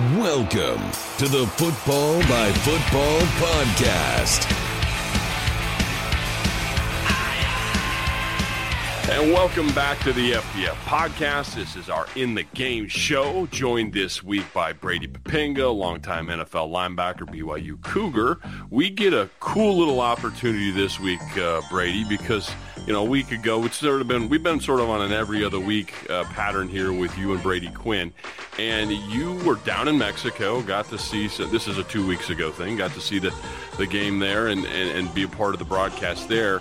Welcome to the Football by Football podcast. And welcome back to the FBF podcast. This is our In the Game show, joined this week by Brady Poppinga, longtime NFL linebacker, BYU Cougar. We get a cool little opportunity this week, uh, Brady, because you know a week ago it's sort of been we've been sort of on an every other week uh, pattern here with you and Brady Quinn, and you were down in Mexico, got to see. So this is a two weeks ago thing. Got to see the the game there and, and, and be a part of the broadcast there.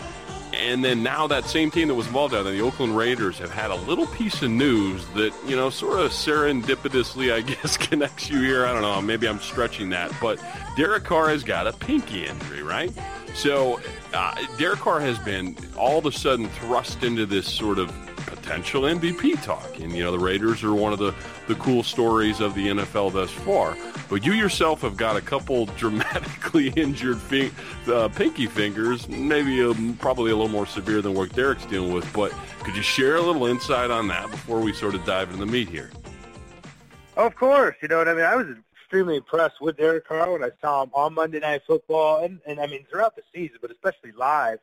And then now that same team that was involved out there, the Oakland Raiders, have had a little piece of news that, you know, sort of serendipitously, I guess, connects you here. I don't know. Maybe I'm stretching that. But Derek Carr has got a pinky injury, right? So uh, Derek Carr has been all of a sudden thrust into this sort of potential MVP talk. And, you know, the Raiders are one of the, the cool stories of the NFL thus far. But you yourself have got a couple dramatically injured fi- uh, pinky fingers, maybe um, probably a little more severe than what Derek's dealing with. But could you share a little insight on that before we sort of dive into the meat here? Of course. You know what I mean? I was extremely impressed with Derek Carr when I saw him on Monday Night Football, and, and I mean, throughout the season, but especially live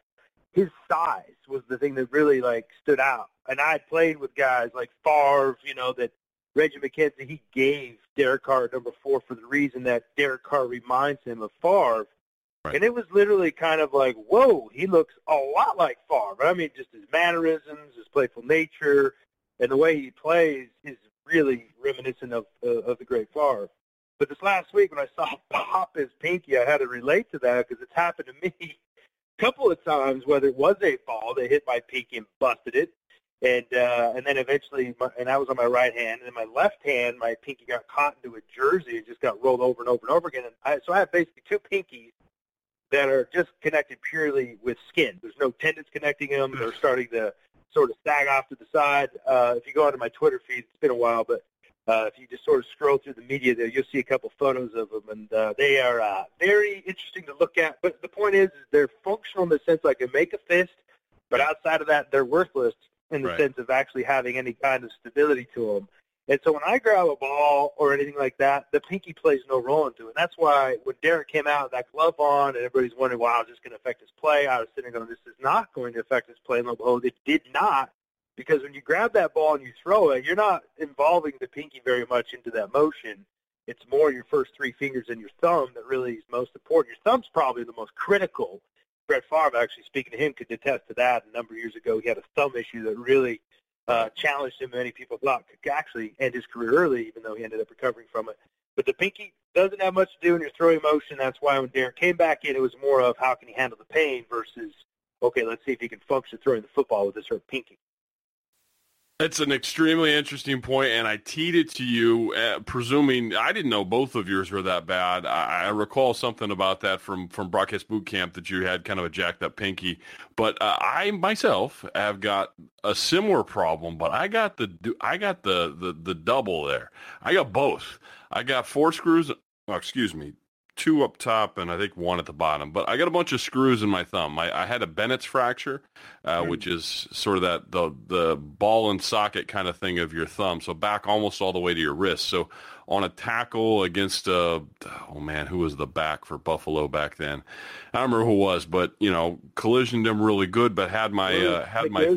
his size was the thing that really like stood out. And I played with guys like Favre, you know, that Reggie McKenzie, he gave Derek Carr number four for the reason that Derek Carr reminds him of Favre. Right. And it was literally kind of like, whoa, he looks a lot like Favre. I mean, just his mannerisms, his playful nature, and the way he plays is really reminiscent of uh, of the great Favre. But this last week when I saw pop his pinky, I had to relate to that because it's happened to me a couple of times, whether it was a ball they hit my pinky and busted it, and uh, and then eventually, my, and I was on my right hand, and then my left hand, my pinky got caught into a jersey and just got rolled over and over and over again. And I, so I have basically two pinkies that are just connected purely with skin. There's no tendons connecting them. They're starting to sort of sag off to the side. Uh, if you go onto my Twitter feed, it's been a while, but uh, if you just sort of scroll through the media there, you'll see a couple photos of them, and uh, they are uh, very interesting to look at. But the point is, they're functional in the sense like they make a fist, but outside of that, they're worthless in the right. sense of actually having any kind of stability to them. And so when I grab a ball or anything like that, the pinky plays no role into it. And that's why when Derek came out with that glove on and everybody's wondering, wow, is this going to affect his play? I was sitting there going, this is not going to affect his play. And lo and behold, it did not because when you grab that ball and you throw it, you're not involving the pinky very much into that motion. It's more your first three fingers and your thumb that really is most important. Your thumb's probably the most critical. Brett Favre, actually speaking to him, could attest to that. A number of years ago, he had a thumb issue that really uh, challenged him. Many people thought could actually end his career early, even though he ended up recovering from it. But the pinky doesn't have much to do in your throwing motion. That's why when Derek came back in, it was more of how can he handle the pain versus, okay, let's see if he can function throwing the football with this hurt pinky. That's an extremely interesting point, and I teed it to you, uh, presuming I didn't know both of yours were that bad. I, I, recall something about that from from broadcast boot camp that you had kind of a jacked up pinky, but uh, I myself have got a similar problem, but I got the I got the the the double there. I got both. I got four screws. Oh, excuse me, two up top and I think one at the bottom. But I got a bunch of screws in my thumb. I, I had a Bennett's fracture, uh, mm. which is sort of that the the ball and socket kind of thing of your thumb. So back almost all the way to your wrist. So on a tackle against uh oh man, who was the back for Buffalo back then? I don't remember who it was, but you know, collisioned him really good, but had my uh, had my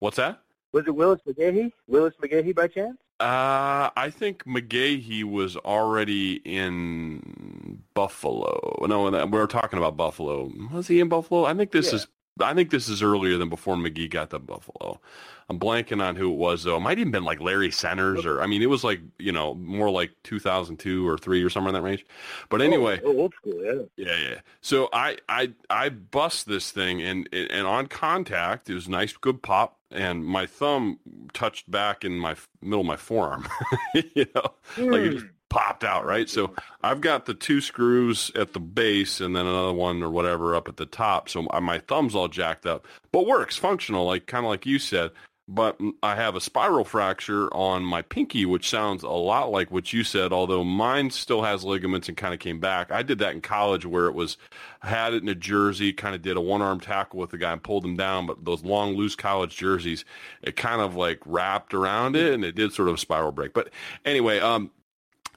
what's that? Was it Willis McGahee? Willis McGahee by chance? Uh, I think McGahee was already in Buffalo. No, we're talking about Buffalo. Was he in Buffalo? I think this yeah. is. I think this is earlier than before McGahee got to Buffalo. I'm blanking on who it was though. It might even been like Larry Centers or I mean it was like you know more like 2002 or three or somewhere in that range. But oh, anyway, oh, old school, yeah. Yeah, yeah. So I I I bust this thing and and on contact it was nice good pop and my thumb touched back in my middle of my forearm. you know, mm. like it just hmm. popped out, right? So I've got the two screws at the base and then another one or whatever up at the top. So my thumb's all jacked up, but works functional, like kind of like you said but I have a spiral fracture on my pinky, which sounds a lot like what you said, although mine still has ligaments and kind of came back. I did that in college where it was, had it in a jersey, kind of did a one arm tackle with the guy and pulled him down, but those long, loose college jerseys, it kind of like wrapped around it and it did sort of spiral break. But anyway, um,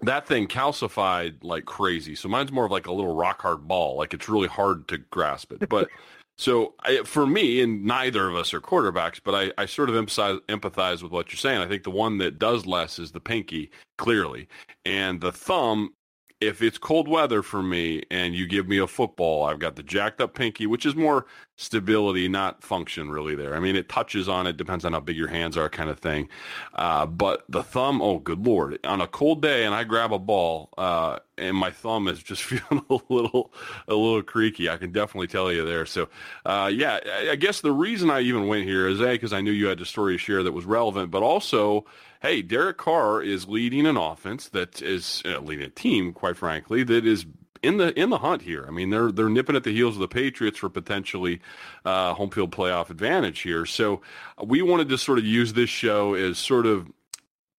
that thing calcified like crazy. So mine's more of like a little rock hard ball. Like it's really hard to grasp it. But so I, for me, and neither of us are quarterbacks, but I, I sort of empathize, empathize with what you're saying. I think the one that does less is the pinky, clearly. And the thumb if it's cold weather for me and you give me a football, I've got the jacked up pinky, which is more stability, not function really there. I mean, it touches on it, depends on how big your hands are kind of thing. Uh, but the thumb, oh, good Lord. On a cold day and I grab a ball uh, and my thumb is just feeling a little, a little creaky. I can definitely tell you there. So, uh, yeah, I guess the reason I even went here is A, because I knew you had a story to share that was relevant, but also – hey, Derek Carr is leading an offense that is uh, leading a team, quite frankly, that is in the in the hunt here. I mean, they're they're nipping at the heels of the Patriots for potentially uh, home field playoff advantage here. So we wanted to sort of use this show as sort of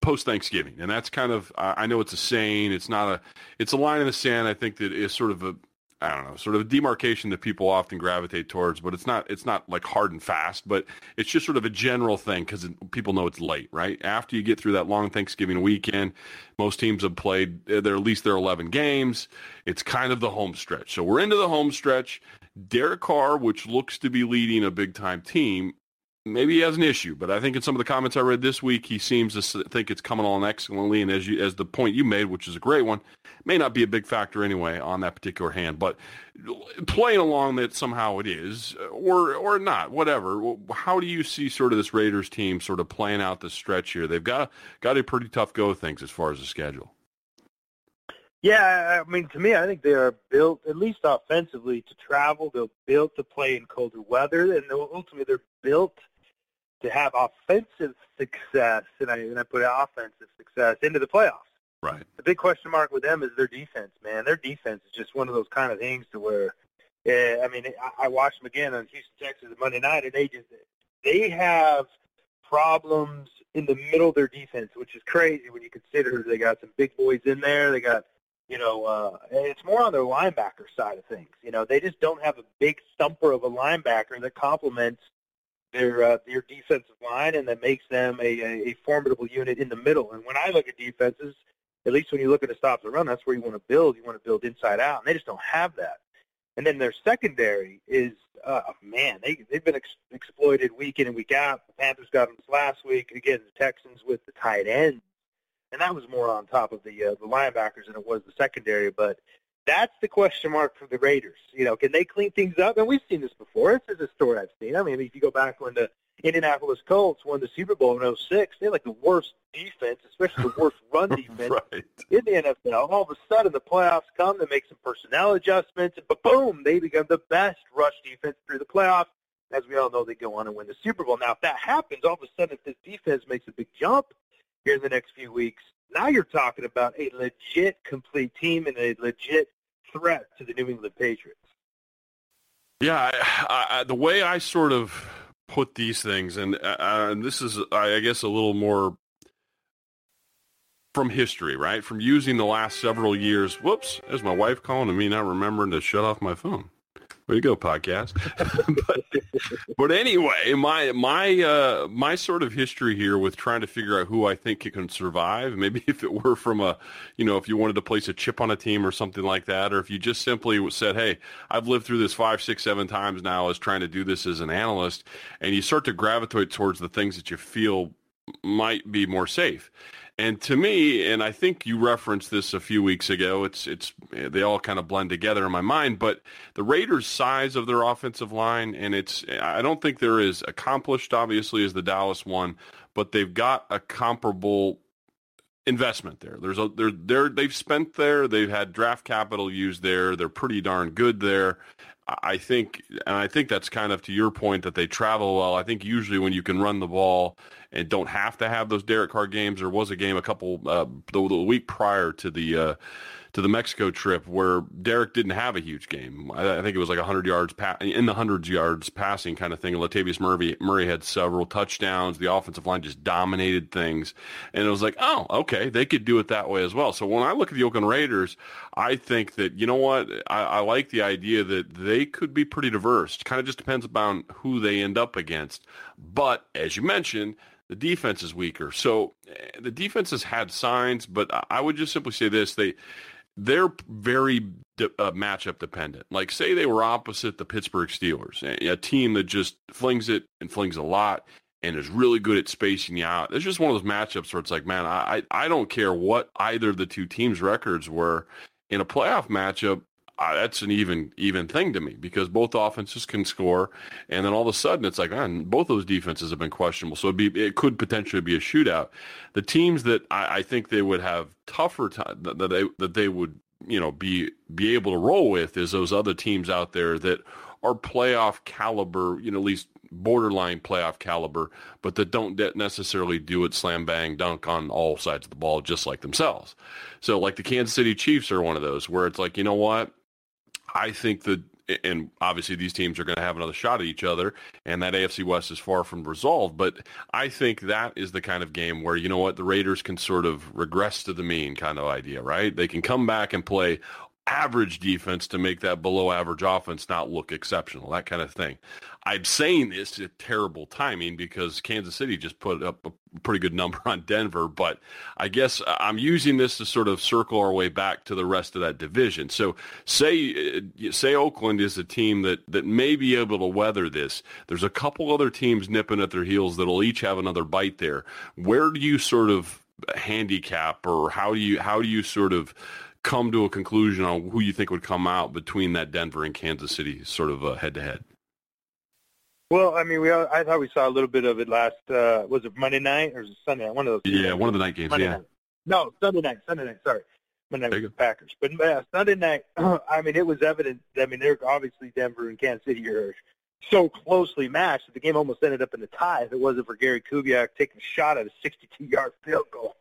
post Thanksgiving, and that's kind of I know it's a saying, it's not a it's a line in the sand. I think that is sort of a I don't know, sort of a demarcation that people often gravitate towards, but it's not it's not like hard and fast, but it's just sort of a general thing because people know it's late, right? After you get through that long Thanksgiving weekend, most teams have played eh, they're at least their 11 games. It's kind of the home stretch. So we're into the home stretch. Derek Carr, which looks to be leading a big time team, maybe he has an issue, but I think in some of the comments I read this week, he seems to think it's coming along excellently. And as you, as the point you made, which is a great one, may not be a big factor anyway on that particular hand, but playing along that somehow it is, uh, or or not, whatever. How do you see sort of this Raiders team sort of playing out the stretch here? They've got got a pretty tough go of things as far as the schedule. Yeah, I mean, to me, I think they are built, at least offensively, to travel. They're built to play in colder weather, and ultimately, they're built to have offensive success, and I, and I put offensive success into the playoffs. Right. The big question mark with them is their defense, man. Their defense is just one of those kind of things to where, uh, I mean, I, I watched them again on Houston, Texas, Monday night, and they just they have problems in the middle of their defense, which is crazy when you consider they got some big boys in there. They got, you know, uh, it's more on their linebacker side of things. You know, they just don't have a big thumper of a linebacker that complements their uh, their defensive line, and that makes them a, a, formidable unit in the middle. And when I look at defenses, at least when you look at a stop the run, that's where you want to build. You want to build inside out, and they just don't have that. And then their secondary is, uh, man, they they've been ex- exploited week in and week out. The Panthers got them last week. Again, the Texans with the tight end, and that was more on top of the uh, the linebackers than it was the secondary. But that's the question mark for the Raiders. You know, can they clean things up? And we've seen this before. This is a story I've seen. I mean, if you go back when the Indianapolis Colts won the Super Bowl in 06, they had like the worst defense, especially the worst run defense right. in the NFL. All of a sudden, the playoffs come, they make some personnel adjustments, and boom, they become the best rush defense through the playoffs. As we all know, they go on and win the Super Bowl. Now, if that happens, all of a sudden, if this defense makes a big jump here in the next few weeks, now you're talking about a legit complete team and a legit threat to the New England Patriots. Yeah, I, I, the way I sort of put these things, and, uh, and this is, I guess, a little more from history, right? From using the last several years. Whoops, there's my wife calling to me, not remembering to shut off my phone. Way to go, podcast. but, but, anyway, my my uh, my sort of history here with trying to figure out who I think can survive. Maybe if it were from a, you know, if you wanted to place a chip on a team or something like that, or if you just simply said, "Hey, I've lived through this five, six, seven times now as trying to do this as an analyst," and you start to gravitate towards the things that you feel might be more safe. And to me, and I think you referenced this a few weeks ago, it's it's they all kind of blend together in my mind. But the Raiders' size of their offensive line, and it's I don't think they're as accomplished, obviously, as the Dallas one, but they've got a comparable investment there. There's a they're they're they've spent there. They've had draft capital used there. They're pretty darn good there. I think, and I think that's kind of to your point that they travel well. I think usually when you can run the ball and don't have to have those Derek Carr games, there was a game a couple uh, the, the week prior to the uh, to the Mexico trip where Derek didn't have a huge game. I, I think it was like 100 yards pa- in the hundreds yards passing kind of thing. Latavius Murray Murray had several touchdowns. The offensive line just dominated things, and it was like, oh, okay, they could do it that way as well. So when I look at the Oakland Raiders, I think that you know what I, I like the idea that they could be pretty diverse. Kind of just depends upon who they end up against. But as you mentioned The defense is weaker. So eh, the defense has had signs, but I would just simply say this: they they're very de- uh, matchup dependent. Like say they were opposite the Pittsburgh Steelers, a, a team that just flings it and flings a lot and is really good at spacing you out. It's just one of those matchups where it's like, man, I I don't care what either of the two teams' records were in a playoff matchup. Uh, that's an even even thing to me because both offenses can score, and then all of a sudden it's like, man, both those defenses have been questionable. So be, it could potentially be a shootout. The teams that I, I think they would have tougher time that, that they that they would you know be be able to roll with is those other teams out there that are playoff caliber, you know, at least borderline playoff caliber, but that don't necessarily do it slam bang dunk on all sides of the ball just like themselves. So like the Kansas City Chiefs are one of those where it's like, you know what? I think that and obviously these teams are going to have another shot at each other and that AFC West is far from resolved but I think that is the kind of game where you know what the Raiders can sort of regress to the mean kind of idea right? They can come back and play average defense to make that below average offense not look exceptional, that kind of thing. I'm saying this at terrible timing because Kansas City just put up a pretty good number on Denver, but I guess I'm using this to sort of circle our way back to the rest of that division. So say uh, say Oakland is a team that that may be able to weather this. There's a couple other teams nipping at their heels that'll each have another bite there. Where do you sort of handicap or how do you how do you sort of come to a conclusion on who you think would come out between that Denver and Kansas City sort of head to head? Well, I mean, we all, I thought we saw a little bit of it last. Uh, was it Monday night or was it Sunday night? One of those. Yeah, one of the night games. Monday yeah. Night. No, Sunday night. Sunday night. Sorry, Monday night the Packers. But uh, Sunday night, I mean, it was evident. I mean, they're obviously Denver and Kansas City are so closely matched that the game almost ended up in the tie if it wasn't for Gary Kubiak taking a shot at a 62-yard field goal.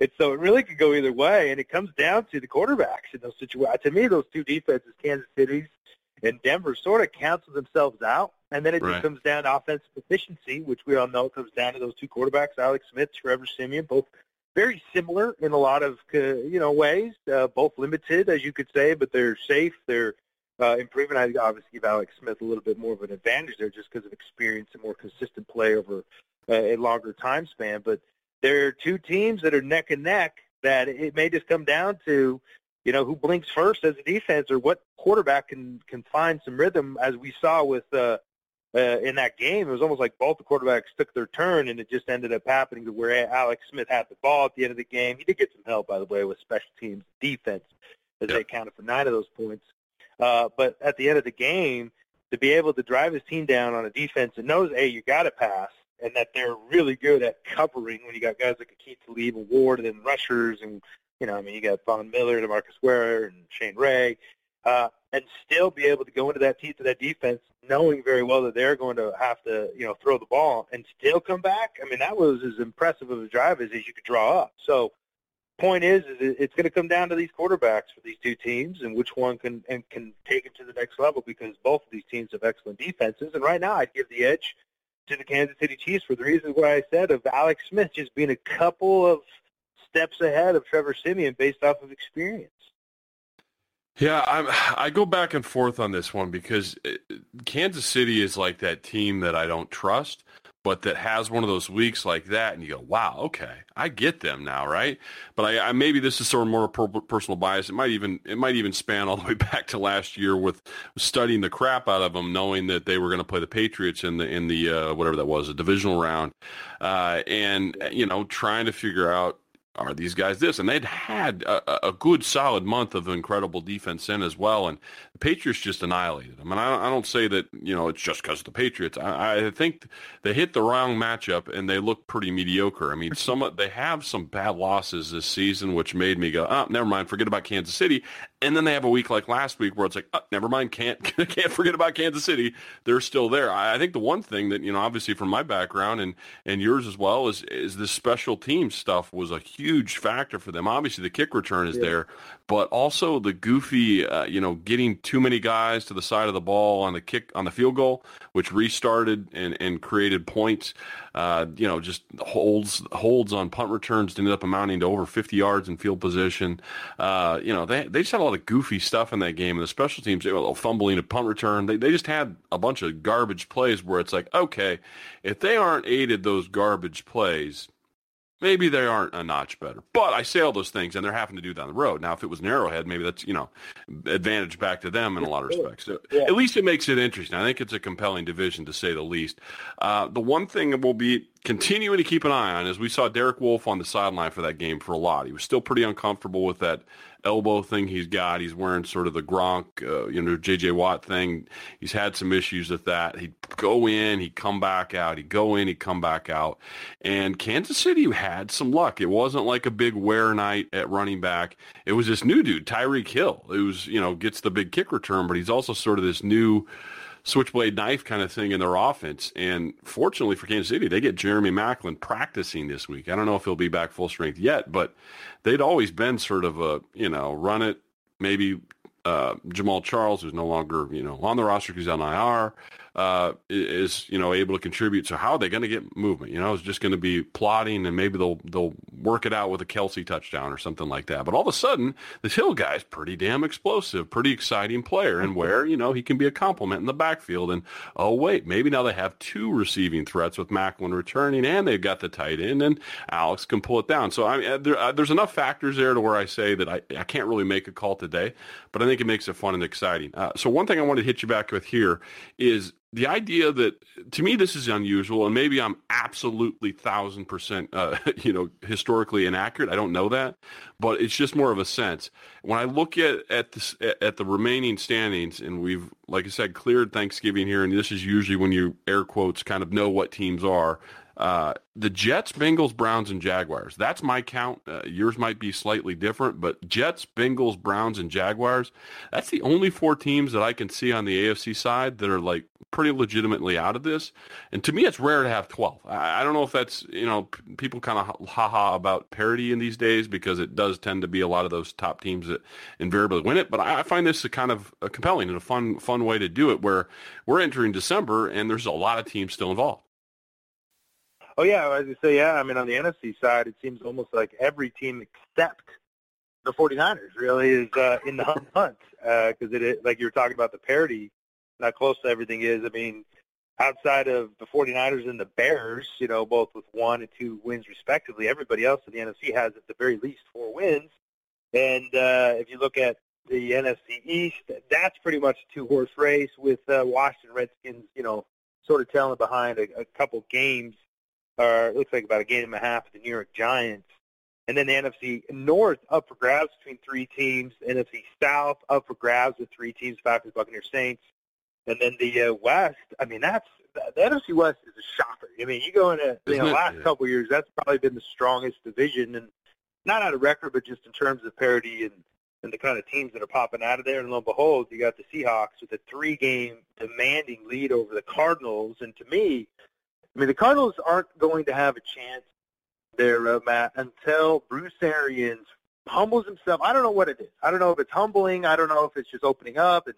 And so it really could go either way, and it comes down to the quarterbacks in those situations. To me, those two defenses, Kansas City's and Denver, sort of cancel themselves out, and then it right. just comes down to offensive efficiency, which we all know comes down to those two quarterbacks, Alex Smith, Trevor Siemian, both very similar in a lot of uh, you know ways, uh, both limited as you could say, but they're safe. They're uh, improving. I obviously give Alex Smith a little bit more of an advantage there just because of experience and more consistent play over uh, a longer time span. But there are two teams that are neck and neck that it may just come down to, you know, who blinks first as a defense or what quarterback can can find some rhythm as we saw with uh, uh, in that game. It was almost like both the quarterbacks took their turn, and it just ended up happening to where Alex Smith had the ball at the end of the game. He did get some help, by the way, with special teams defense as yep. they accounted for nine of those points. Uh, but at the end of the game, to be able to drive his team down on a defense that knows, hey, you got to pass, and that they're really good at covering when you got guys like Aqib Talib and Ward and rushers and, you know, I mean, you got Von Miller, DeMarcus Ware, and Shane Ray, uh, and still be able to go into that teeth to that defense knowing very well that they're going to have to, you know, throw the ball and still come back. I mean, that was as impressive of a drive as, as you could draw up. So point is, is it's going to come down to these quarterbacks for these two teams and which one can and can take it to the next level because both of these teams have excellent defenses. And right now, I'd give the edge to the Kansas City Chiefs for the reasons why I said of Alex Smith just being a couple of steps ahead of Trevor Siemian based off of experience. Yeah, I'm, I go back and forth on this one because uh, Kansas City is like that team that I don't trust but that has one of those weeks like that, and you go, "Wow, okay, I get them now, right?" But I, I maybe this is sort of more per- personal bias. It might even it might even span all the way back to last year with studying the crap out of them, knowing that they were going to play the Patriots in the in the uh, whatever that was, a divisional round, uh, and you know, trying to figure out are these guys this? And they'd had a, a, good solid month of incredible defense in as well. And the Patriots just annihilated them. And I I don't say that, you know, it's just because of the Patriots. I, I, think they hit the wrong matchup and they look pretty mediocre. I mean, some they have some bad losses this season, which made me go, oh, never mind, forget about Kansas City. And then they have a week like last week where it's like, oh, never mind, can't can't forget about Kansas City. They're still there. I, I think the one thing that, you know, obviously from my background and, and yours as well is, is this special team stuff was a huge factor for them. Obviously, the kick return is yeah. there, but also the goofy, uh, you know, getting too many guys to the side of the ball on the kick on the field goal, which restarted and, and created points. Uh, you know, just holds holds on punt returns ended up amounting to over 50 yards in field position. Uh, you know, they they just had a lot of goofy stuff in that game, and the special teams, they were fumbling a punt return. They they just had a bunch of garbage plays where it's like, okay, if they aren't aided those garbage plays, maybe they aren't a notch better. But I say all those things, and they're having to do down the road. Now, if it was Narrowhead, maybe that's you know advantage back to them in a lot of respects. So yeah. At least it makes it interesting. I think it's a compelling division to say the least. Uh, the one thing that will be continuing to keep an eye on is we saw Derek Wolfe on the sideline for that game for a lot. He was still pretty uncomfortable with that elbow thing he's got. He's wearing sort of the Gronk, uh, you know, J.J. Watt thing. He's had some issues with that. He'd go in, he'd come back out. He'd go in, he'd come back out. And Kansas City had some luck. It wasn't like a big wear night at running back. It was this new dude, Tyreek Hill, who's, you know, gets the big kick return, but he's also sort of this new – switchblade knife kind of thing in their offense. And fortunately for Kansas City, they get Jeremy Maclin practicing this week. I don't know if he'll be back full strength yet, but they'd always been sort of a, you know, run it, maybe uh, Jamaal Charles, who's no longer, you know, on the roster because he's on IR uh, is you know able to contribute. So how are they going to get movement? You know, it's just going to be plotting, and maybe they'll they'll work it out with a Kelce touchdown or something like that. But all of a sudden, this Hill guy's pretty damn explosive, pretty exciting player, and where you know he can be a complement in the backfield. And oh wait, maybe now they have two receiving threats with Maclin returning, and they've got the tight end, and Alex can pull it down. So I mean, there, uh, there's enough factors there to where I say that I, I can't really make a call today, but I think it makes it fun and exciting. Uh, so one thing I want to hit you back with here is the idea that to me this is unusual and maybe i'm absolutely thousand percent uh, you know historically inaccurate. I don't know that but it's just more of a sense. When i look at at this at the remaining standings and we've like i said cleared thanksgiving here and this is usually when you air quotes kind of know what teams are uh, the Jets, Bengals, Browns, and Jaguars. That's my count. Uh, yours might be slightly different, but Jets, Bengals, Browns, and Jaguars. That's the only four teams that I can see on the AFC side that are like pretty legitimately out of this. And to me, it's rare to have 12. I, I don't know if that's, you know, p- people kind of ha-ha about parity in these days because it does tend to be a lot of those top teams that invariably win it. But I, I find this a kind of a compelling and a fun, fun way to do it where we're entering December and there's a lot of teams still involved. Oh yeah, as you say, yeah. I mean, on the NFC side, it seems almost like every team except the 49ers really is uh, in the hunt because uh, it is, like you were talking about the parity, how close to everything is. I mean, outside of the 49ers and the Bears, you know, both with one and two wins respectively, everybody else in the NFC has at the very least four wins. And uh, if you look at the NFC East, that's pretty much a two-horse race with uh, Washington Redskins, you know, sort of trailing behind a, a couple games or it looks like about a game and a half the New York Giants. And then the NFC North up for grabs between three teams. NFC South up for grabs with three teams, Falcons, Buccaneers, Saints. And then the uh, West, I mean, that's the NFC West is a shocker. I mean, you go into you know, the last couple of years, that's probably been the strongest division, and not out of record, but just in terms of parity and and the kind of teams that are popping out of there. And lo and behold, you got the Seahawks with a three-game demanding lead over the Cardinals. And to me, I mean, the Cardinals aren't going to have a chance there, uh, Matt, until Bruce Arians humbles himself. I don't know what it is. I don't know if it's humbling. I don't know if it's just opening up and,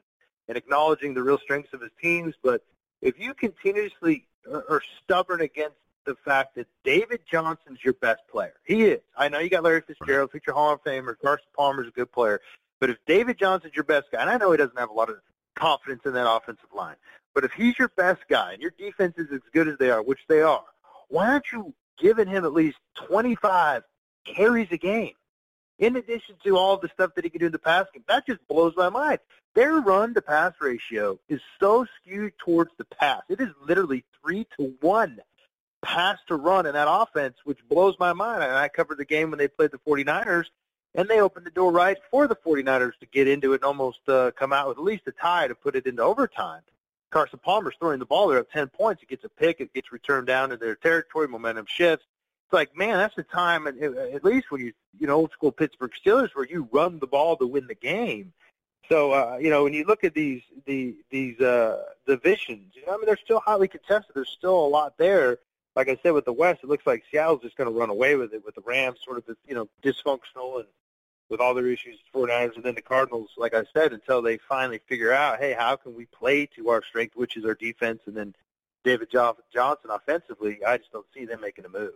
and acknowledging the real strengths of his teams. But if you continuously are stubborn against the fact that David Johnson's your best player, he is. I know you got Larry Fitzgerald, future Hall of Famer. Carson Palmer's a good player. But if David Johnson's your best guy, and I know he doesn't have a lot of confidence in that offensive line, but if he's your best guy and your defense is as good as they are, which they are, why aren't you giving him at least 25 carries a game? In addition to all the stuff that he can do in the pass game, that just blows my mind. Their run to pass ratio is so skewed towards the pass. It is literally three to one pass to run in that offense, which blows my mind. And I covered the game when they played the 49ers, and they opened the door right for the 49ers to get into it and almost uh, come out with at least a tie to put it into overtime. Carson Palmer's throwing the ball. They're up 10 points. It gets a pick. It gets returned down to their territory. Momentum shifts. It's like, man, that's the time, at least when you, you know, old school Pittsburgh Steelers, where you run the ball to win the game. So, uh, you know, when you look at these the, these uh, divisions, you know, I mean, they're still highly contested. There's still a lot there. Like I said, with the West, it looks like Seattle's just going to run away with it. With the Rams, sort of, you know, dysfunctional and with all their issues, the 49ers, and then the Cardinals, like I said, until they finally figure out, hey, how can we play to our strength, which is our defense, and then David Johnson offensively, I just don't see them making a move.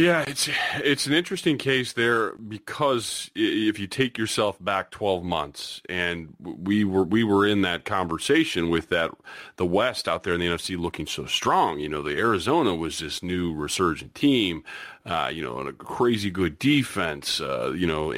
Yeah, it's it's an interesting case there because if you take yourself back 12 months and we were we were in that conversation with that the West out there in the NFC looking so strong, you know, the Arizona was this new resurgent team, uh, you know, and a crazy good defense, uh, you know,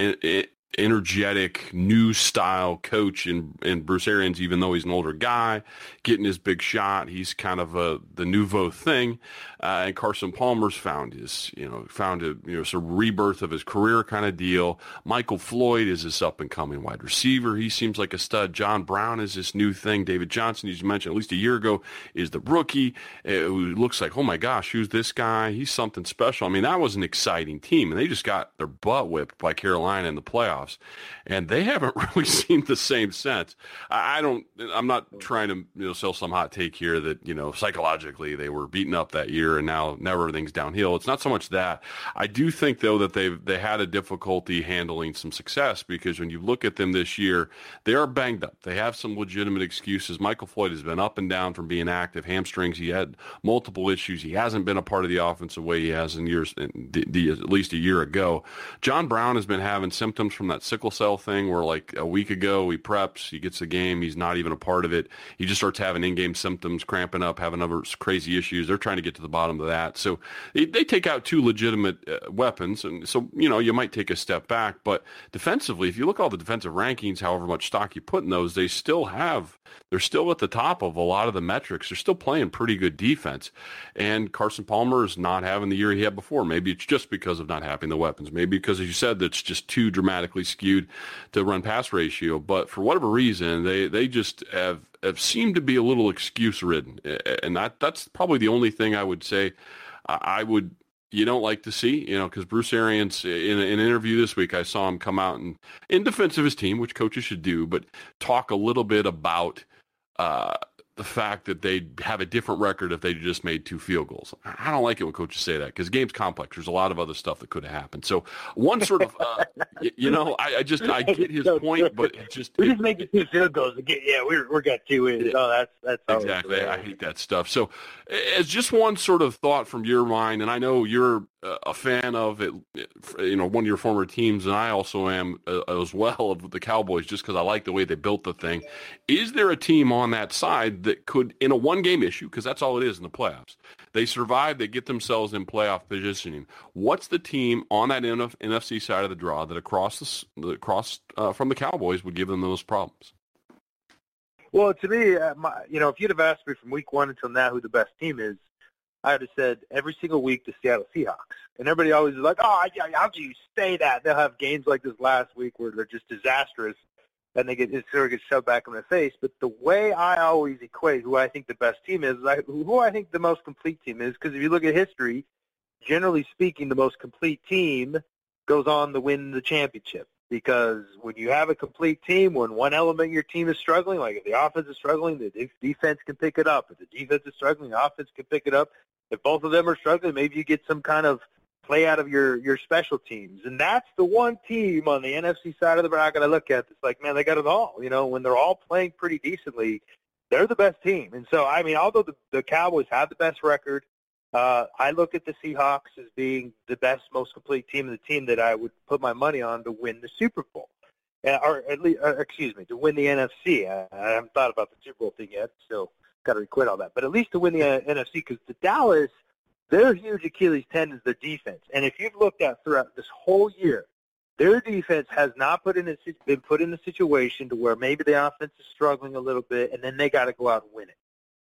energetic new style coach in, in Bruce Arians, even though he's an older guy, getting his big shot. He's kind of a, the nouveau thing. Uh, and Carson Palmer's found his, you know, found a, you know, of rebirth of his career kind of deal. Michael Floyd is this up and coming wide receiver. He seems like a stud. John Brown is this new thing. David Johnson, as you mentioned, at least a year ago, is the rookie uh, who looks like, oh my gosh, who's this guy? He's something special. I mean, that was an exciting team and they just got their butt whipped by Carolina in the playoffs playoffs, and they haven't really seen the same sense. I, don't. I'm not trying to you know sell some hot take here that you know psychologically they were beaten up that year and now now everything's downhill. It's not so much that. I do think though that they they had a difficulty handling some success because when you look at them this year, they are banged up. They have some legitimate excuses. Michael Floyd has been up and down from being active, hamstrings. He had multiple issues. He hasn't been a part of the offense the way he has in years, in the, the, at least a year ago. John Brown has been having symptoms from that sickle cell thing where like a week ago he preps, he gets the game, he's not even a part of it. He just starts having in-game symptoms, cramping up, having other crazy issues. They're trying to get to the bottom of that. So they, they take out two legitimate uh, weapons. And so, you know, you might take a step back. But defensively, if you look at all the defensive rankings, however much stock you put in those, they still have, they're still at the top of a lot of the metrics. They're still playing pretty good defense. And Carson Palmer is not having the year he had before. Maybe it's just because of not having the weapons. Maybe because, as you said, that's just too dramatically skewed to run pass ratio. But for whatever reason, they, they just have, have seemed to be a little excuse ridden. And that, that's probably the only thing I would say I would you don't like to see, you know, because Bruce Arians, in, in, an interview this week, I saw him come out and in defense of his team, which coaches should do, but talk a little bit about uh, the fact that they'd have a different record if they just made two field goals. I don't like it when coaches say that because game's complex. There's a lot of other stuff that could have happened. So one sort of, uh, you, know, I, I, just I get his point, but it just we it, just make it two field goals. Yeah, we're we're got two wins. Yeah, oh, that's that's exactly. I hate that stuff. So as just one sort of thought from your mind, and I know you're a fan of it, you know, one of your former teams, and I also am uh, as well of the Cowboys, just because I like the way they built the thing. Is there a team on that side that could, in a one-game issue, because that's all it is in the playoffs, they survive, they get themselves in playoff positioning. What's the team on that NF- NFC side of the draw that across the across uh, from the Cowboys would give them those problems? Well, to me, uh, my, you know, if you'd have asked me from week one until now who the best team is, I would have said every single week the Seattle Seahawks. And everybody always is like, oh, how do you say that? They'll have games like this last week where they're just disastrous and they get it sort of gets shoved back in their face. But the way I always equate who I think the best team is, I, who I think the most complete team is, because if you look at history, generally speaking, the most complete team goes on to win the championship. Because when you have a complete team, when one element of your team is struggling, like if the offense is struggling, the defense can pick it up. If the defense is struggling, the offense can pick it up if both of them are struggling, maybe you get some kind of play out of your your special teams. And that's the one team on the NFC side of the bracket I look at. It's like, man, they got it all. You know, when they're all playing pretty decently, they're the best team. And so, I mean, although the, the Cowboys have the best record, uh, I look at the Seahawks as being the best, most complete team, and the team that I would put my money on to win the Super Bowl. Uh, or at least, uh, excuse me, to win the NFC. I, I haven't thought about the Super Bowl thing yet, so got to requit all that. But at least to win the uh, NFC, because the Dallas, their huge Achilles tendon is their defense. And if you've looked at throughout this whole year, their defense has not put in a, been put in a situation to where maybe the offense is struggling a little bit, and then they got to go out and win it.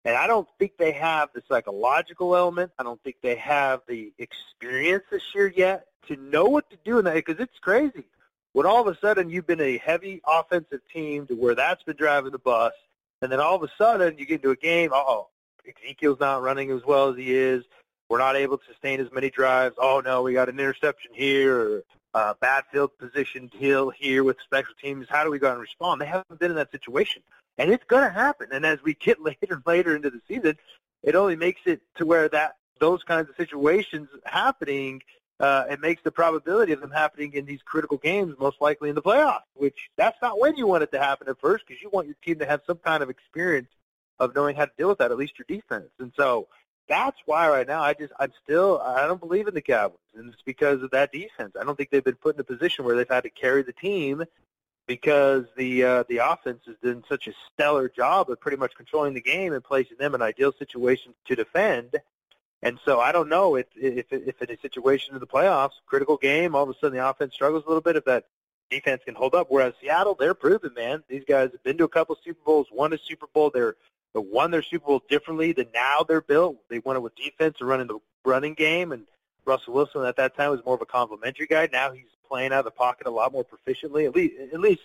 And I don't think they have the psychological element. I don't think they have the experience this year yet to know what to do in that because it's crazy. When all of a sudden you've been a heavy offensive team to where that's been driving the bus, and then all of a sudden you get into a game, oh, Ezekiel's not running as well as he is. We're not able to sustain as many drives. Oh no, we got an interception here or uh, bad field position deal here with special teams. How do we go and respond? They haven't been in that situation, and it's going to happen. And as we get later and later into the season, it only makes it to where that those kinds of situations happening uh, it makes the probability of them happening in these critical games most likely in the playoffs, which that's not when you want it to happen at first because you want your team to have some kind of experience of knowing how to deal with that, at least your defense. And so that's why right now I just I'm still I don't believe in the Cowboys, and it's because of that defense. I don't think they've been put in a position where they've had to carry the team because the uh, the offense has done such a stellar job of pretty much controlling the game and placing them in ideal situations to defend. And so I don't know if if if in a situation in the playoffs, critical game, all of a sudden the offense struggles a little bit. If that defense can hold up, whereas Seattle, they're proven, man. These guys have been to a couple Super Bowls, won a Super Bowl. They're they won their Super Bowl differently than now they're built. They won it with defense and running the running game. And Russell Wilson at that time was more of a complimentary guy. Now he's playing out of the pocket a lot more proficiently. At least, at least,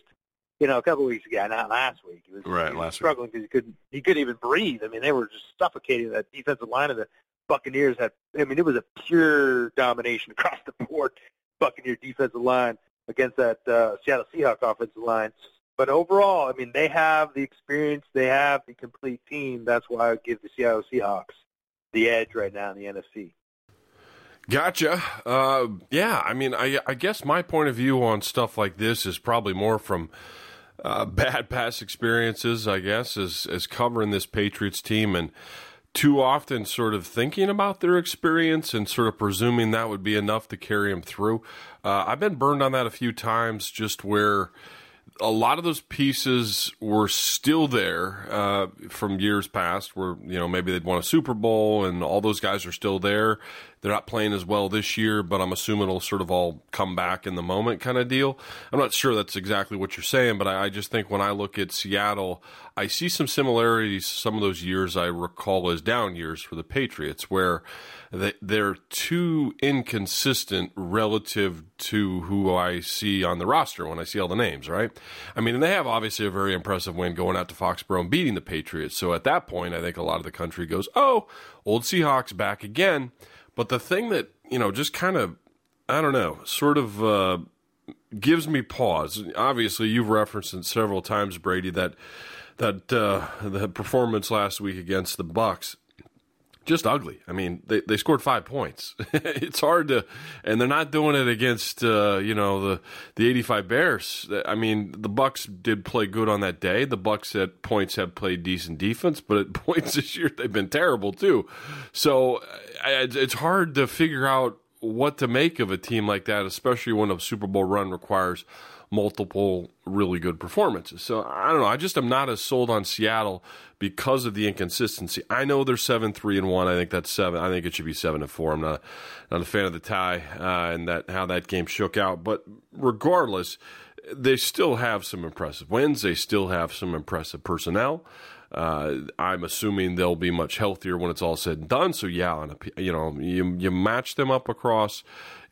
you know, a couple of weeks ago, not last week. He was, right, he was last struggling because he couldn't he couldn't even breathe. I mean, they were just suffocating that defensive line of the Buccaneers. Had I mean, it was a pure domination across the board. Buccaneer defensive line against that uh, Seattle Seahawks offensive line. But overall, I mean, they have the experience, they have the complete team. That's why I would give the Seattle Seahawks the edge right now in the NFC. Gotcha. Uh, yeah, I mean, I, I, guess my point of view on stuff like this is probably more from uh, bad past experiences. I guess as as covering this Patriots team and too often sort of thinking about their experience and sort of presuming that would be enough to carry them through. Uh, I've been burned on that a few times, just where a lot of those pieces were still there uh, from years past, where you know maybe they'd won a Super Bowl and all those guys are still there. They're not playing as well this year, but I'm assuming it'll sort of all come back in the moment kind of deal. I'm not sure that's exactly what you're saying, but I, I just think when I look at Seattle, I see some similarities. Some of those years I recall as down years for the Patriots, where they're too inconsistent relative to who I see on the roster when I see all the names, right? I mean, and they have obviously a very impressive win going out to Foxborough and beating the Patriots. So at that point, I think a lot of the country goes, oh, old Seahawks back again. But the thing that, you know, just kind of, I don't know, sort of uh, gives me pause. Obviously, you've referenced it several times, Brady, that that uh, the performance last week against the Bucks just ugly. I mean, they, they scored five points. it's hard to, and they're not doing it against uh, you know the the eighty five Bears. I mean, the Bucks did play good on that day. The Bucks at points have played decent defense, but at points this year they've been terrible too. So it's hard to figure out what to make of a team like that, especially when a Super Bowl run requires multiple really good performances. So I don't know. I just am not as sold on Seattle because of the inconsistency. I know they're seven three and one. I think that's seven. I think it should be seven and four. I'm not not a fan of the tie uh, and that how that game shook out. But regardless, they still have some impressive wins. They still have some impressive personnel. Uh, I'm assuming they'll be much healthier when it's all said and done. So yeah, a, you know, you you match them up across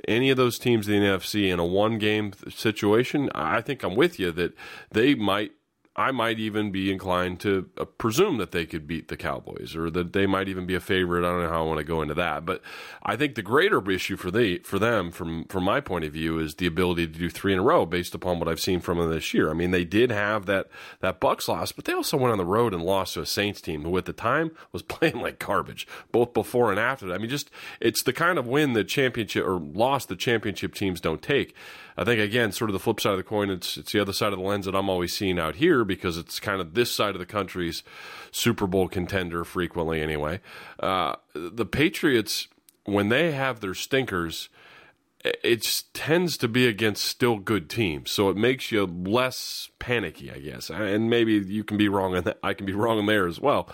any of those teams in the NFC in a one game situation. I think I'm with you that they might I might even be inclined to uh, presume that they could beat the Cowboys or that they might even be a favorite. I don't know how I want to go into that, but I think the greater issue for the for them, from from my point of view, is the ability to do three in a row based upon what I've seen from them this year. I mean, they did have that that Bucks loss, but they also went on the road and lost to a Saints team who, at the time, was playing like garbage, both before and after. I mean, just it's the kind of win that championship or loss the championship teams don't take. I think again, sort of the flip side of the coin. It's it's the other side of the lens that I'm always seeing out here because it's kind of this side of the country's Super Bowl contender frequently. Anyway, uh, the Patriots when they have their stinkers, it tends to be against still good teams, so it makes you less panicky, I guess. And maybe you can be wrong, and I can be wrong in there as well.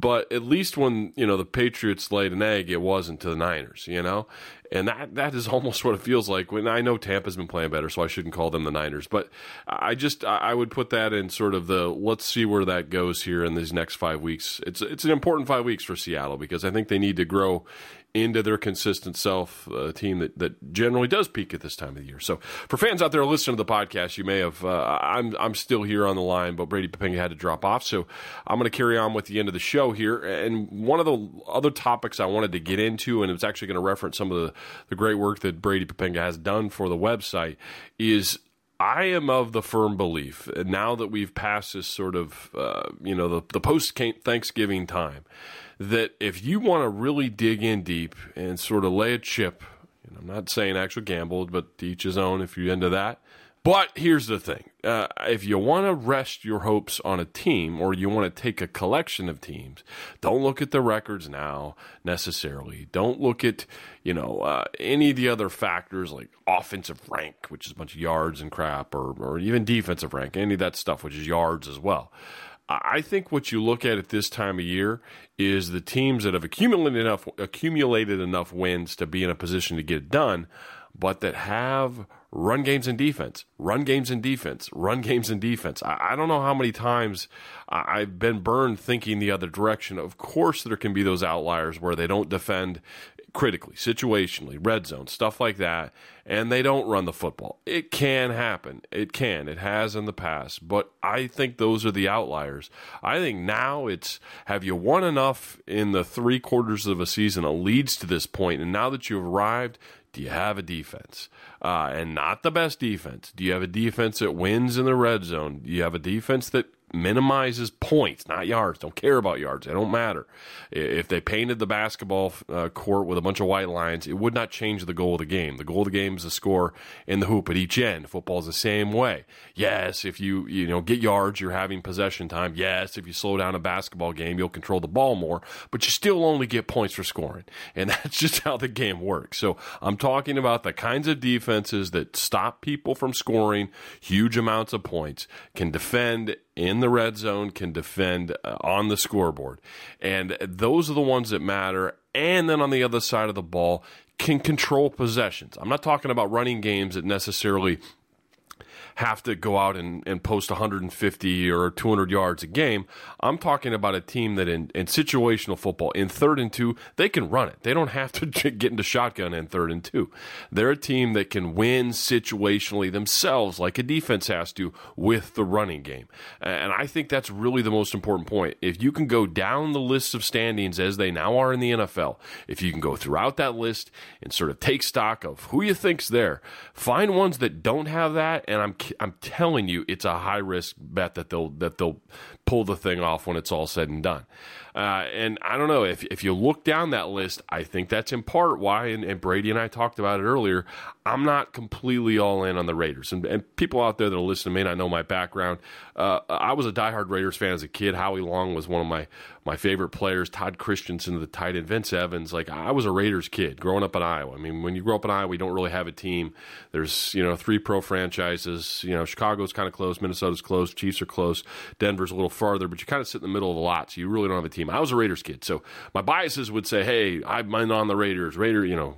But at least when you know the Patriots laid an egg, it wasn't to the Niners, you know, and that that is almost what it feels like. When I know Tampa's been playing better, so I shouldn't call them the Niners, but I just I would put that in sort of the let's see where that goes here in these next five weeks. It's it's an important five weeks for Seattle because I think they need to grow into their consistent self, a team that, that generally does peak at this time of the year. So, for fans out there listening to the podcast, you may have, uh, I'm, I'm still here on the line, but Brady Poppinga had to drop off. So, I'm going to carry on with the end of the show here. And one of the other topics I wanted to get into, and it's actually going to reference some of the, the great work that Brady Poppinga has done for the website, is I am of the firm belief now that we've passed this sort of, uh, you know, the, the post Thanksgiving time that if you want to really dig in deep and sort of lay a chip, and I'm not saying actual gamble, but to each his own if you're into that. But here's the thing: uh, if you want to rest your hopes on a team, or you want to take a collection of teams, don't look at the records now necessarily. Don't look at you know uh, any of the other factors like offensive rank, which is a bunch of yards and crap, or or even defensive rank, any of that stuff, which is yards as well. I think what you look at at this time of year is the teams that have accumulated enough accumulated enough wins to be in a position to get it done, but that have run games and defense, run games and defense, run games and defense. I, I don't know how many times I've been burned thinking the other direction. Of course, there can be those outliers where they don't defend critically, situationally, red zone, stuff like that, and they don't run the football. It can happen. It can. It has in the past. But I think those are the outliers. I think now it's have you won enough in the three quarters of a season that leads to this point, and now that you've arrived, do you have a defense? Uh, and not the best defense. Do you have a defense that wins in the red zone? Do you have a defense that minimizes points, not yards. Don't care about yards. They don't matter. If they painted the basketball uh, court with a bunch of white lines, it would not change the goal of the game. The goal of the game is to score in the hoop at each end. Football is the same way. Yes, if you you know get yards, you're having possession time. Yes, if you slow down a basketball game, you'll control the ball more, but you still only get points for scoring. And that's just how the game works. So I'm talking about the kinds of defenses that stop people from scoring huge amounts of points, can defend in the red zone can defend uh, on the scoreboard. And those are the ones that matter. And then on the other side of the ball, can control possessions. I'm not talking about running games that necessarily have to go out and, and post 150 or 200 yards a game. I'm talking about a team that in, in situational football, in third and two, they can run it. They don't have to get into shotgun in third and two. They're a team that can win situationally themselves, like a defense has to, with the running game. And I think that's really the most important point. If you can go down the list of standings as they now are in the NFL, if you can go throughout that list and sort of take stock of who you think's there, find ones that don't have that, and I'm I'm telling you, it's a high risk bet that they'll that they'll pull the thing off when it's all said and done. Uh, and I don't know if if you look down that list, I think that's in part why. And, and, Brady and I talked about it earlier. I'm not completely all in on the Raiders, and, and people out there that are listening may not know my background. Uh, I was a diehard Raiders fan as a kid. Howie Long was one of my my favorite players. Todd Christensen, the tight end, Vince Evans. Like I was a Raiders kid growing up in Iowa. I mean, when you grow up in Iowa, you don't really have a team. There's you know three pro franchises. You know, Chicago's kind of close, Minnesota's close, Chiefs are close, Denver's a little farther, but you kind of sit in the middle of the lot, so you really don't have a team. I was a Raiders kid, so my biases would say, "Hey, I'm on the Raiders." Raider, you know,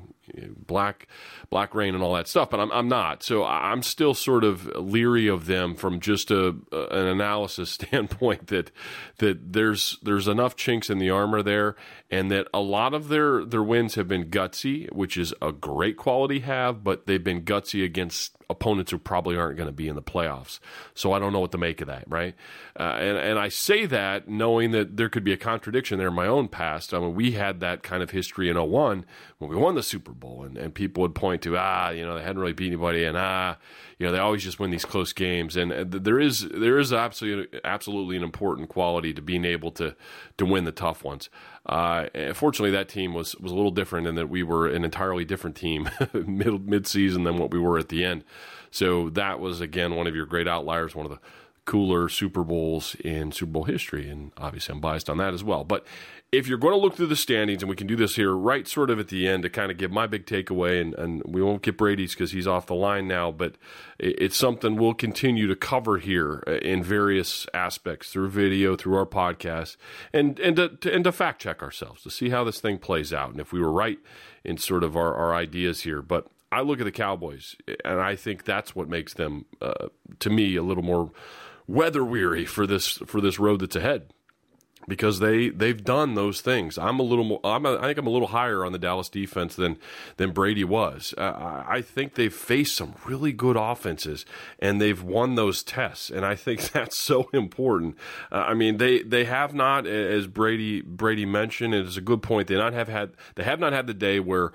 black black rain and all that stuff but I'm, I'm not so i'm still sort of leery of them from just a, an analysis standpoint that that there's there's enough chinks in the armor there and that a lot of their their wins have been gutsy which is a great quality have but they've been gutsy against opponents who probably aren't going to be in the playoffs. So I don't know what to make of that, right? Uh, and and I say that knowing that there could be a contradiction there in my own past. I mean, we had that kind of history in 01 when we won the Super Bowl, and, and people would point to ah, you know, they hadn't really beat anybody, and ah, you know, they always just win these close games. And there is there is absolutely absolutely an important quality to being able to to win the tough ones. Uh, fortunately, that team was was a little different in that we were an entirely different team mid mid season than what we were at the end. So that was again one of your great outliers, one of the cooler Super Bowls in Super Bowl history, and obviously I'm biased on that as well. But if you're going to look through the standings, and we can do this here right sort of at the end to kind of give my big takeaway, and, and we won't get Brady's because he's off the line now, but it's something we'll continue to cover here uh, in various aspects through video, through our podcast, and and to, to, and to fact check ourselves to see how this thing plays out, and if we were right in sort of our, our ideas here. But I look at the Cowboys, and I think that's what makes them, uh, to me, a little more weather weary for this for this road that's ahead because they they've done those things. I'm a little more. I'm a, i think I'm a little higher on the Dallas defense than than Brady was. Uh, I think they've faced some really good offenses and they've won those tests, and I think that's so important. Uh, I mean, they they have not, as Brady Brady mentioned, it is a good point. They not have had they have not had the day where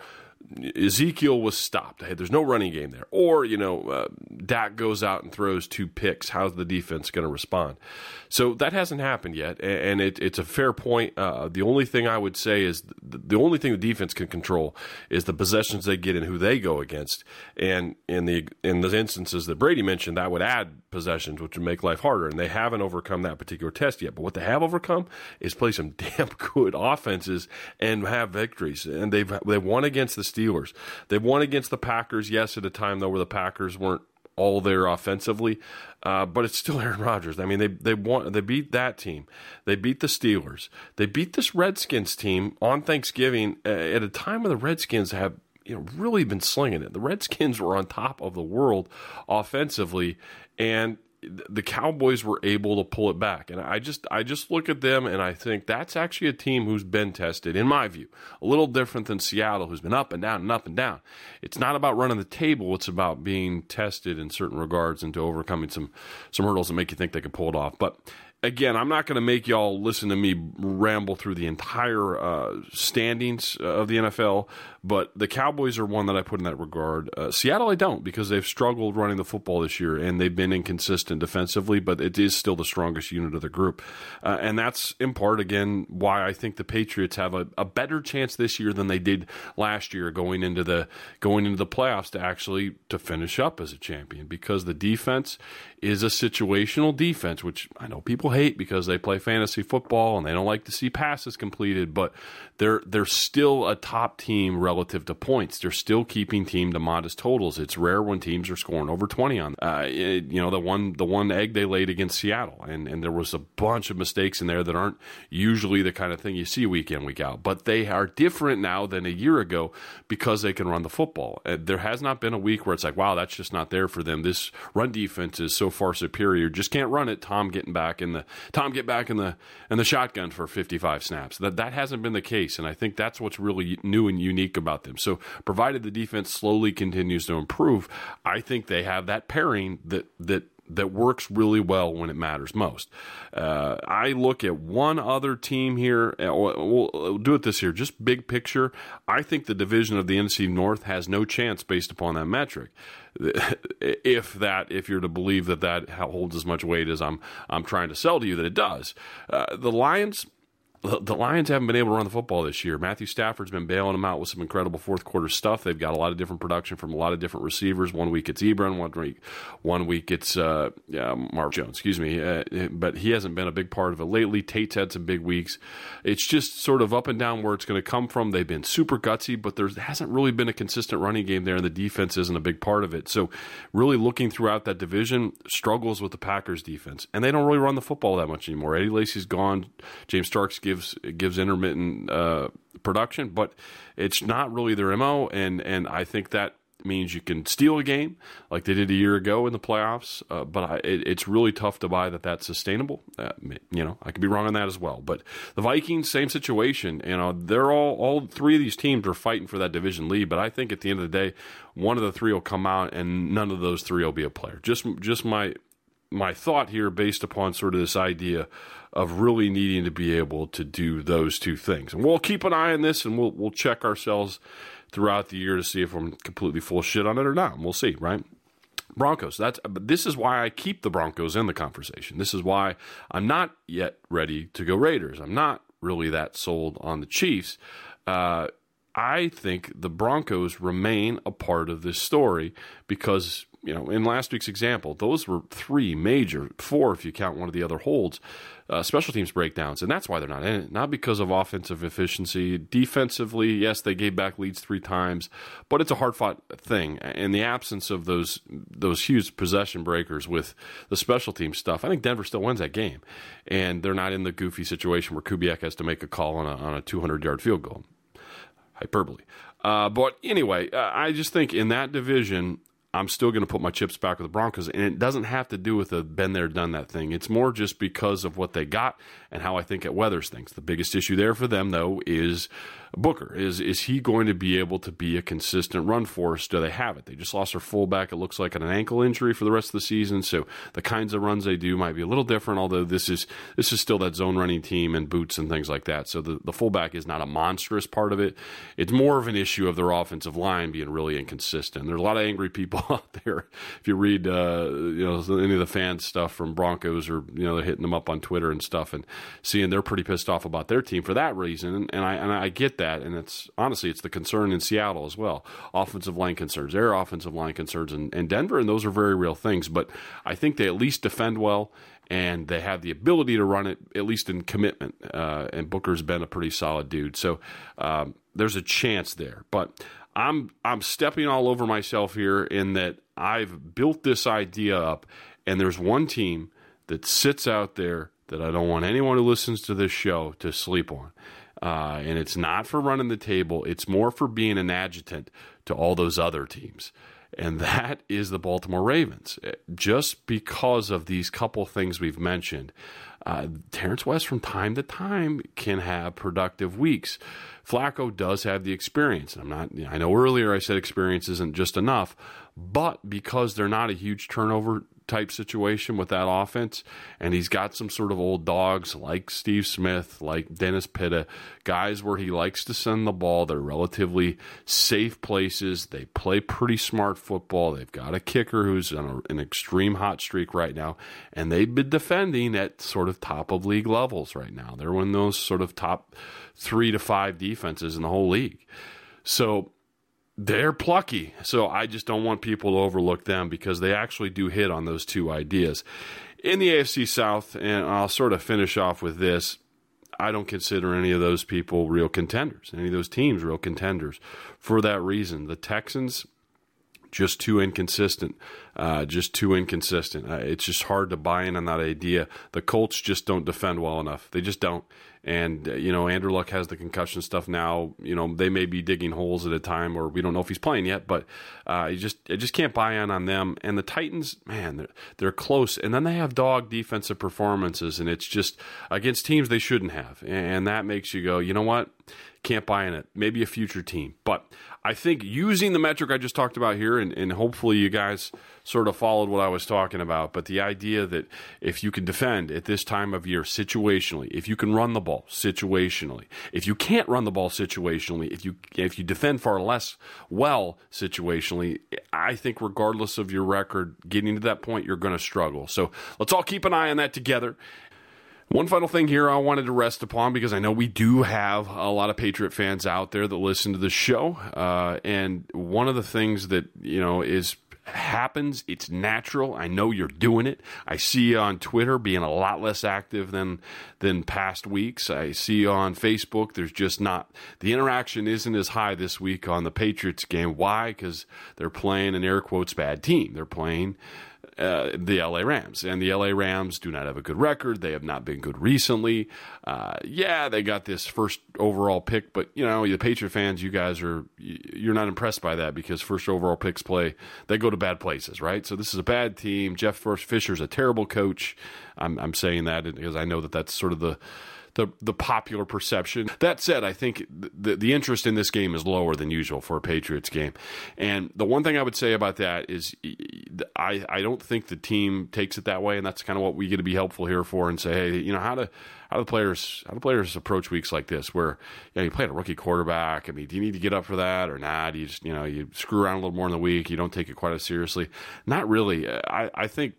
Ezekiel was stopped. Hey, There's no running game there. Or, you know, uh, Dak goes out and throws two picks. How's the defense going to respond? So that hasn't happened yet. And it, it's a fair point. Uh, the only thing I would say is the, the, only thing the defense can control is the possessions they get and who they go against. And in the, in the instances that Brady mentioned, that would add possessions, which would make life harder. And they haven't overcome that particular test yet. But what they have overcome is play some damn good offenses and have victories. And they've, they've won against the Steelers. They've won against the Packers, yes, at a time though where the Packers weren't all there offensively, uh, but it's still Aaron Rodgers. I mean, they they won, they beat that team, they beat the Steelers, they beat this Redskins team on Thanksgiving uh, at a time when the Redskins have you know really been slinging it. The Redskins were on top of the world offensively, and the Cowboys were able to pull it back. And I just I just look at them and I think that's actually a team who's been tested, in my view. A little different than Seattle, who's been up and down and up and down. It's not about running the table, it's about being tested in certain regards and to overcoming some some hurdles that make you think they can pull it off. But again, I'm not going to make y'all listen to me ramble through the entire uh, standings uh, of the NFL, but the Cowboys are one that I put in that regard. Uh, Seattle, I don't because they've struggled running the football this year and they've been inconsistent defensively, but it is still the strongest unit of the group. Uh, and that's in part, again, why I think the Patriots have a, a, better chance this year than they did last year going into the going into the playoffs to actually to finish up as a champion because the defense is a situational defense, which I know people hate because they play fantasy football and they don't like to see passes completed, but they're they're still a top team relative to points. They're still keeping team to modest totals. It's rare when teams are scoring over twenty on. Uh, it, you know the one the one egg they laid against Seattle, and and there was a bunch of mistakes in there that aren't usually the kind of thing you see week in week out. But they are different now than a year ago because they can run the football. Uh, there has not been a week where it's like, wow, that's just not there for them. This run defense is so far superior. Just can't run it. Tom getting back in the Tom get back in the in the shotgun for fifty five snaps. That that hasn't been the case. And I think that's what's really new and unique about them. So, provided the defense slowly continues to improve, I think they have that pairing that that that works really well when it matters most. Uh, I look at one other team here. Uh, we'll, we'll, do it this year, just big picture. I think the division of the NFC North has no chance based upon that metric. If that, if you're to believe that that holds as much weight as I'm, I'm trying to sell to you that it does. Uh, the Lions the Lions haven't been able to run the football this year. Matthew Stafford's been bailing them out with some incredible fourth quarter stuff. They've got a lot of different production from a lot of different receivers. One week it's Ebron, one week, one week it's uh, yeah, Mark Jones. Excuse me, uh, but he hasn't been a big part of it lately. Tate's had some big weeks. It's just sort of up and down where it's going to come from. They've been super gutsy, but there hasn't really been a consistent running game there, and the defense isn't a big part of it. So, really looking throughout that division, struggles with the Packers defense, and they don't really run the football that much anymore. Eddie Lacy's gone. James Starks gives gives intermittent uh, production, but it's not really their mo. And and I think that means you can steal a game like they did a year ago in the playoffs. Uh, but I, it, it's really tough to buy that that's sustainable. Uh, you know, I could be wrong on that as well. But the Vikings, same situation. You know, they're all all three of these teams are fighting for that division lead. But I think at the end of the day, one of the three will come out, and none of those three will be a player. Just just my my thought here based upon sort of this idea of really needing to be able to do those two things. And we'll keep an eye on this and we'll we'll check ourselves throughout the year to see if I'm completely full shit on it or not. We'll see, right? Broncos. That's this is why I keep the Broncos in the conversation. This is why I'm not yet ready to go Raiders. I'm not really that sold on the Chiefs. Uh, I think the Broncos remain a part of this story because you know, in last week's example, those were three major, four if you count one of the other holds, uh, special teams breakdowns, and that's why they're not in it. Not because of offensive efficiency. Defensively, yes, they gave back leads three times, but it's a hard fought thing. In the absence of those those huge possession breakers with the special team stuff, I think Denver still wins that game, and they're not in the goofy situation where Kubiak has to make a call on a on a 200 yard field goal. Hyperbole. Uh, but anyway, uh, I just think in that division, I'm still going to put my chips back with the Broncos. And it doesn't have to do with the been there, done that thing. It's more just because of what they got and how I think it weathers things. The biggest issue there for them, though, is Booker. Is is he going to be able to be a consistent run force? Do they have it? They just lost their fullback. It looks like an ankle injury for the rest of the season. So the kinds of runs they do might be a little different. Although this is this is still that zone running team and boots and things like that. So the, the fullback is not a monstrous part of it. It's more of an issue of their offensive line being really inconsistent. There's a lot of angry people out there. If you read uh, you know any of the fan stuff from Broncos or you know they're hitting them up on Twitter and stuff and seeing they're pretty pissed off about their team for that reason. And, I and I get that. And it's honestly it's the concern in Seattle as well. Offensive line concerns, their offensive line concerns, and, and Denver, and those are very real things. But I think they at least defend well and they have the ability to run it at least in commitment. Uh, and Booker's been a pretty solid dude, so um, there's a chance there. But I'm I'm stepping all over myself here in that I've built this idea up, and there's one team that sits out there that I don't want anyone who listens to this show to sleep on. Uh, and it's not for running the table, it's more for being an adjutant to all those other teams. And that is the Baltimore Ravens. Just because of these couple things we've mentioned, uh, Terrance West from time to time can have productive weeks. Flacco does have the experience. I'm not. I know earlier I said experience isn't just enough, but because they're not a huge turnover type situation with that offense, and he's got some sort of old dogs like Steve Smith, like Dennis Pitta, guys where he likes to send the ball. They're relatively safe places. They play pretty smart football. They've got a kicker who's on an extreme hot streak right now, and they've been defending at sort of top of league levels right now. They're one of those sort of top three to five defenses in the whole league. So they're plucky. So I just don't want people to overlook them because they actually do hit on those two ideas. In the AFC South, and I'll sort of finish off with this. I don't consider any of those people real contenders, any of those teams real contenders for that reason. The Texans, just too inconsistent. Uh, just too inconsistent. Uh, it's just hard to buy in on that idea. The Colts just don't defend well enough. They just don't. And, uh, you know, Andrew Luck has the concussion stuff now. You know, they may be digging holes at a time, or we don't know if he's playing yet, but uh, you just I just can't buy in on them. And the Titans, man, they're, they're close. And then they have dog defensive performances, and it's just against teams they shouldn't have. And that makes you go, you know what? Can't buy in it. Maybe a future team. But I think using the metric I just talked about here, and, and hopefully you guys sort of followed what I was talking about, but the idea that if you can defend at this time of year situationally, if you can run the ball situationally, if you can't run the ball situationally, if you if you defend far less well situationally, I think regardless of your record, getting to that point, you're going to struggle. So let's all keep an eye on that together. One final thing here I wanted to rest upon because I know we do have a lot of Patriot fans out there that listen to the show. Uh, and one of the things that, you know, is happens. It's natural. I know you're doing it. I see you on Twitter being a lot less active than than past weeks. I see you on Facebook. There's just not the interaction isn't as high this week on the Patriots game. Why? Because they're playing an air quotes bad team. They're playing uh, the LA Rams. And the LA Rams do not have a good record. They have not been good recently. Uh, yeah, they got this first overall pick, but you know, the Patriot fans, you guys are you're not impressed by that because first overall picks play they go to bad places, right? So this is a bad team. Jeff Fisher's a terrible coach. I'm, I'm saying that because I know that that's sort of the the the popular perception. That said, I think the the interest in this game is lower than usual for a Patriots game. And the one thing I would say about that is I I don't think the team takes it that way, and that's kind of what we get to be helpful here for and say, hey, you know, how to how do players how do players approach weeks like this where you, know, you play a rookie quarterback? I mean, do you need to get up for that or not? Do you just you know you screw around a little more in the week, you don't take it quite as seriously. Not really. I I think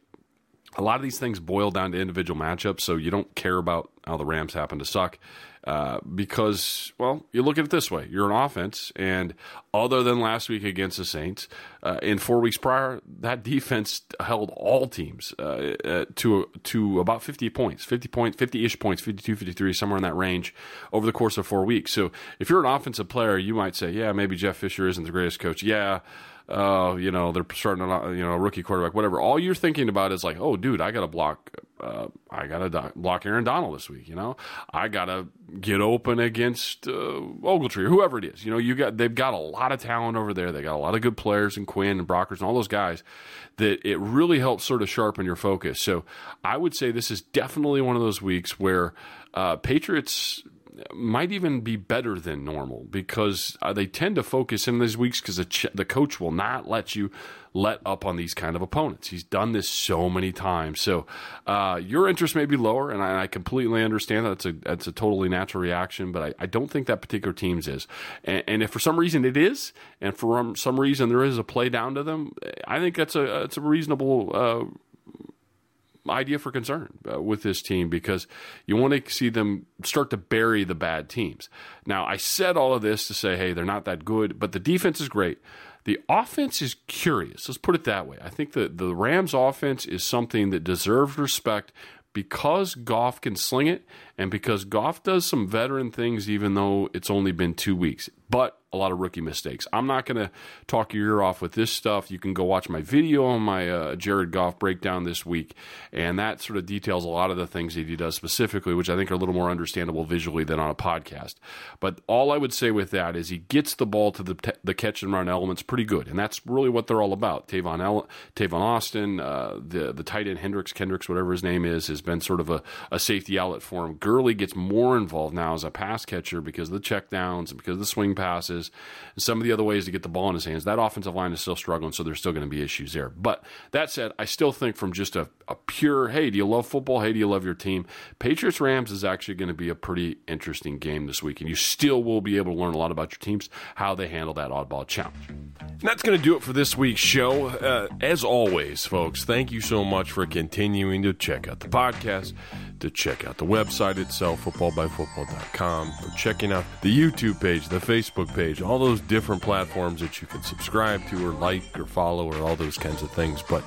a lot of these things boil down to individual matchups, so you don't care about how the Rams happen to suck. Uh, because, well, you look at it this way: you're an offense, and other than last week against the Saints, uh, in four weeks prior, that defense held all teams uh, uh to to about 50 points, 50 points, 50-ish points, 52, 53, somewhere in that range over the course of four weeks. So, if you're an offensive player, you might say, "Yeah, maybe Jeff Fisher isn't the greatest coach." Yeah, uh, you know, they're starting a you know rookie quarterback, whatever. All you're thinking about is like, oh, dude, I got to block, uh, I got to do- block Aaron Donald this week. You know, I got to get open against uh, Ogletree or whoever it is. You know, you got they've got a lot of talent over there. They got a lot of good players and Quinn and Brockers and all those guys that it really helps sort of sharpen your focus. So I would say this is definitely one of those weeks where uh, Patriots might even be better than normal because uh, they tend to focus in these weeks because the, ch- the coach will not let you let up on these kind of opponents. He's done this so many times. So uh, your interest may be lower, and I, I, completely understand that. It's a that's a totally natural reaction, but I, I don't think that particular team's is. And, and, if for some reason it is, and for some reason there is a play down to them, I think that's a it's a reasonable. Idea for concern uh, with this team because you want to see them start to bury the bad teams. Now, I said all of this to say, hey, they're not that good, but the defense is great. The offense is curious. Let's put it that way. I think that the Rams' offense is something that deserves respect because Goff can sling it and because Goff does some veteran things, even though it's only been two weeks. But a lot of rookie mistakes. I'm not going to talk your ear off with this stuff. You can go watch my video on my uh, Jared Goff breakdown this week, and that sort of details a lot of the things that he does specifically, which I think are a little more understandable visually than on a podcast. But all I would say with that is he gets the ball to the, the catch and run elements pretty good, and that's really what they're all about. Tavon, El- Tavon Austin, uh, the the tight end Hendricks Kendricks, whatever his name is, has been sort of a, a safety outlet for him. Gurley gets more involved now as a pass catcher because of the checkdowns and because of the swing passes and some of the other ways to get the ball in his hands. That offensive line is still struggling, so there's still going to be issues there. But that said, I still think from just a, a pure, hey, do you love football? Hey, do you love your team? Patriots Rams is actually going to be a pretty interesting game this week, and you still will be able to learn a lot about your teams, how they handle that oddball challenge. And that's going to do it for this week's show. Uh, as always, folks, thank you so much for continuing to check out the podcast to check out the website itself, footballbyfootball.com, for checking out the YouTube page, the Facebook page, all those different platforms that you can subscribe to or like or follow or all those kinds of things. But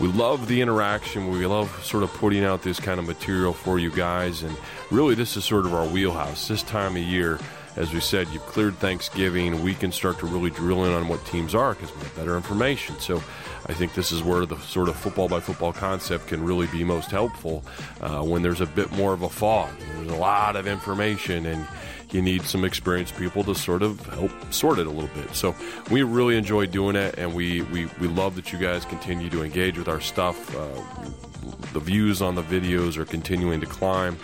we love the interaction. We love sort of putting out this kind of material for you guys. And really, this is sort of our wheelhouse this time of year as we said, you've cleared Thanksgiving. We can start to really drill in on what teams are because we have better information. So I think this is where the sort of football by football concept can really be most helpful uh, when there's a bit more of a fog. There's a lot of information and you need some experienced people to sort of help sort it a little bit. So we really enjoy doing it, and we, we, we love that you guys continue to engage with our stuff. Uh, the views on the videos are continuing to climb.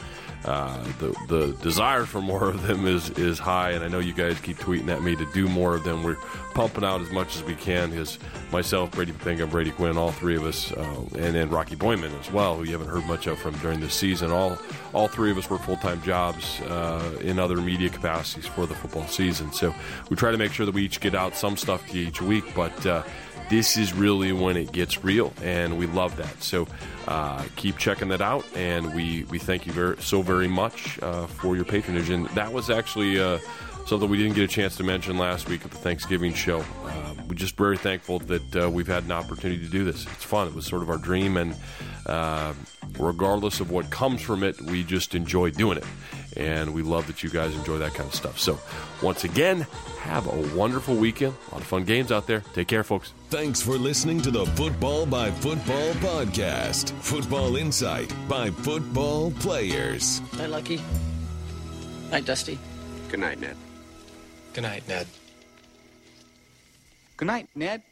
Uh, the the desire for more of them is is high, and I know you guys keep tweeting at me to do more of them. We're pumping out as much as we can. Because myself, Brady Poppinga, Brady Quinn, all three of us, uh, and then Rocky Boiman as well, who you haven't heard much of from during this season. All all three of us work full time jobs uh, in other media capacities for the football season. So we try to make sure that we each get out some stuff to you each week, but uh, this is really when it gets real, and we love that. So uh, keep checking that out, and we, we thank you very, so very much uh, for your patronage. And that was actually uh, something we didn't get a chance to mention last week at the Thanksgiving show. Uh, we're just very thankful that uh, we've had an opportunity to do this. It's fun. It was sort of our dream, and uh, regardless of what comes from it, we just enjoy doing it. And we love that you guys enjoy that kind of stuff. So, once again, have a wonderful weekend. A lot of fun games out there. Take care, folks. Thanks for listening to the Football by Football podcast. Football insight by football players. Night, Lucky. Night, Dusty. Good night, Ned. Good night, Ned. Good night, Ned.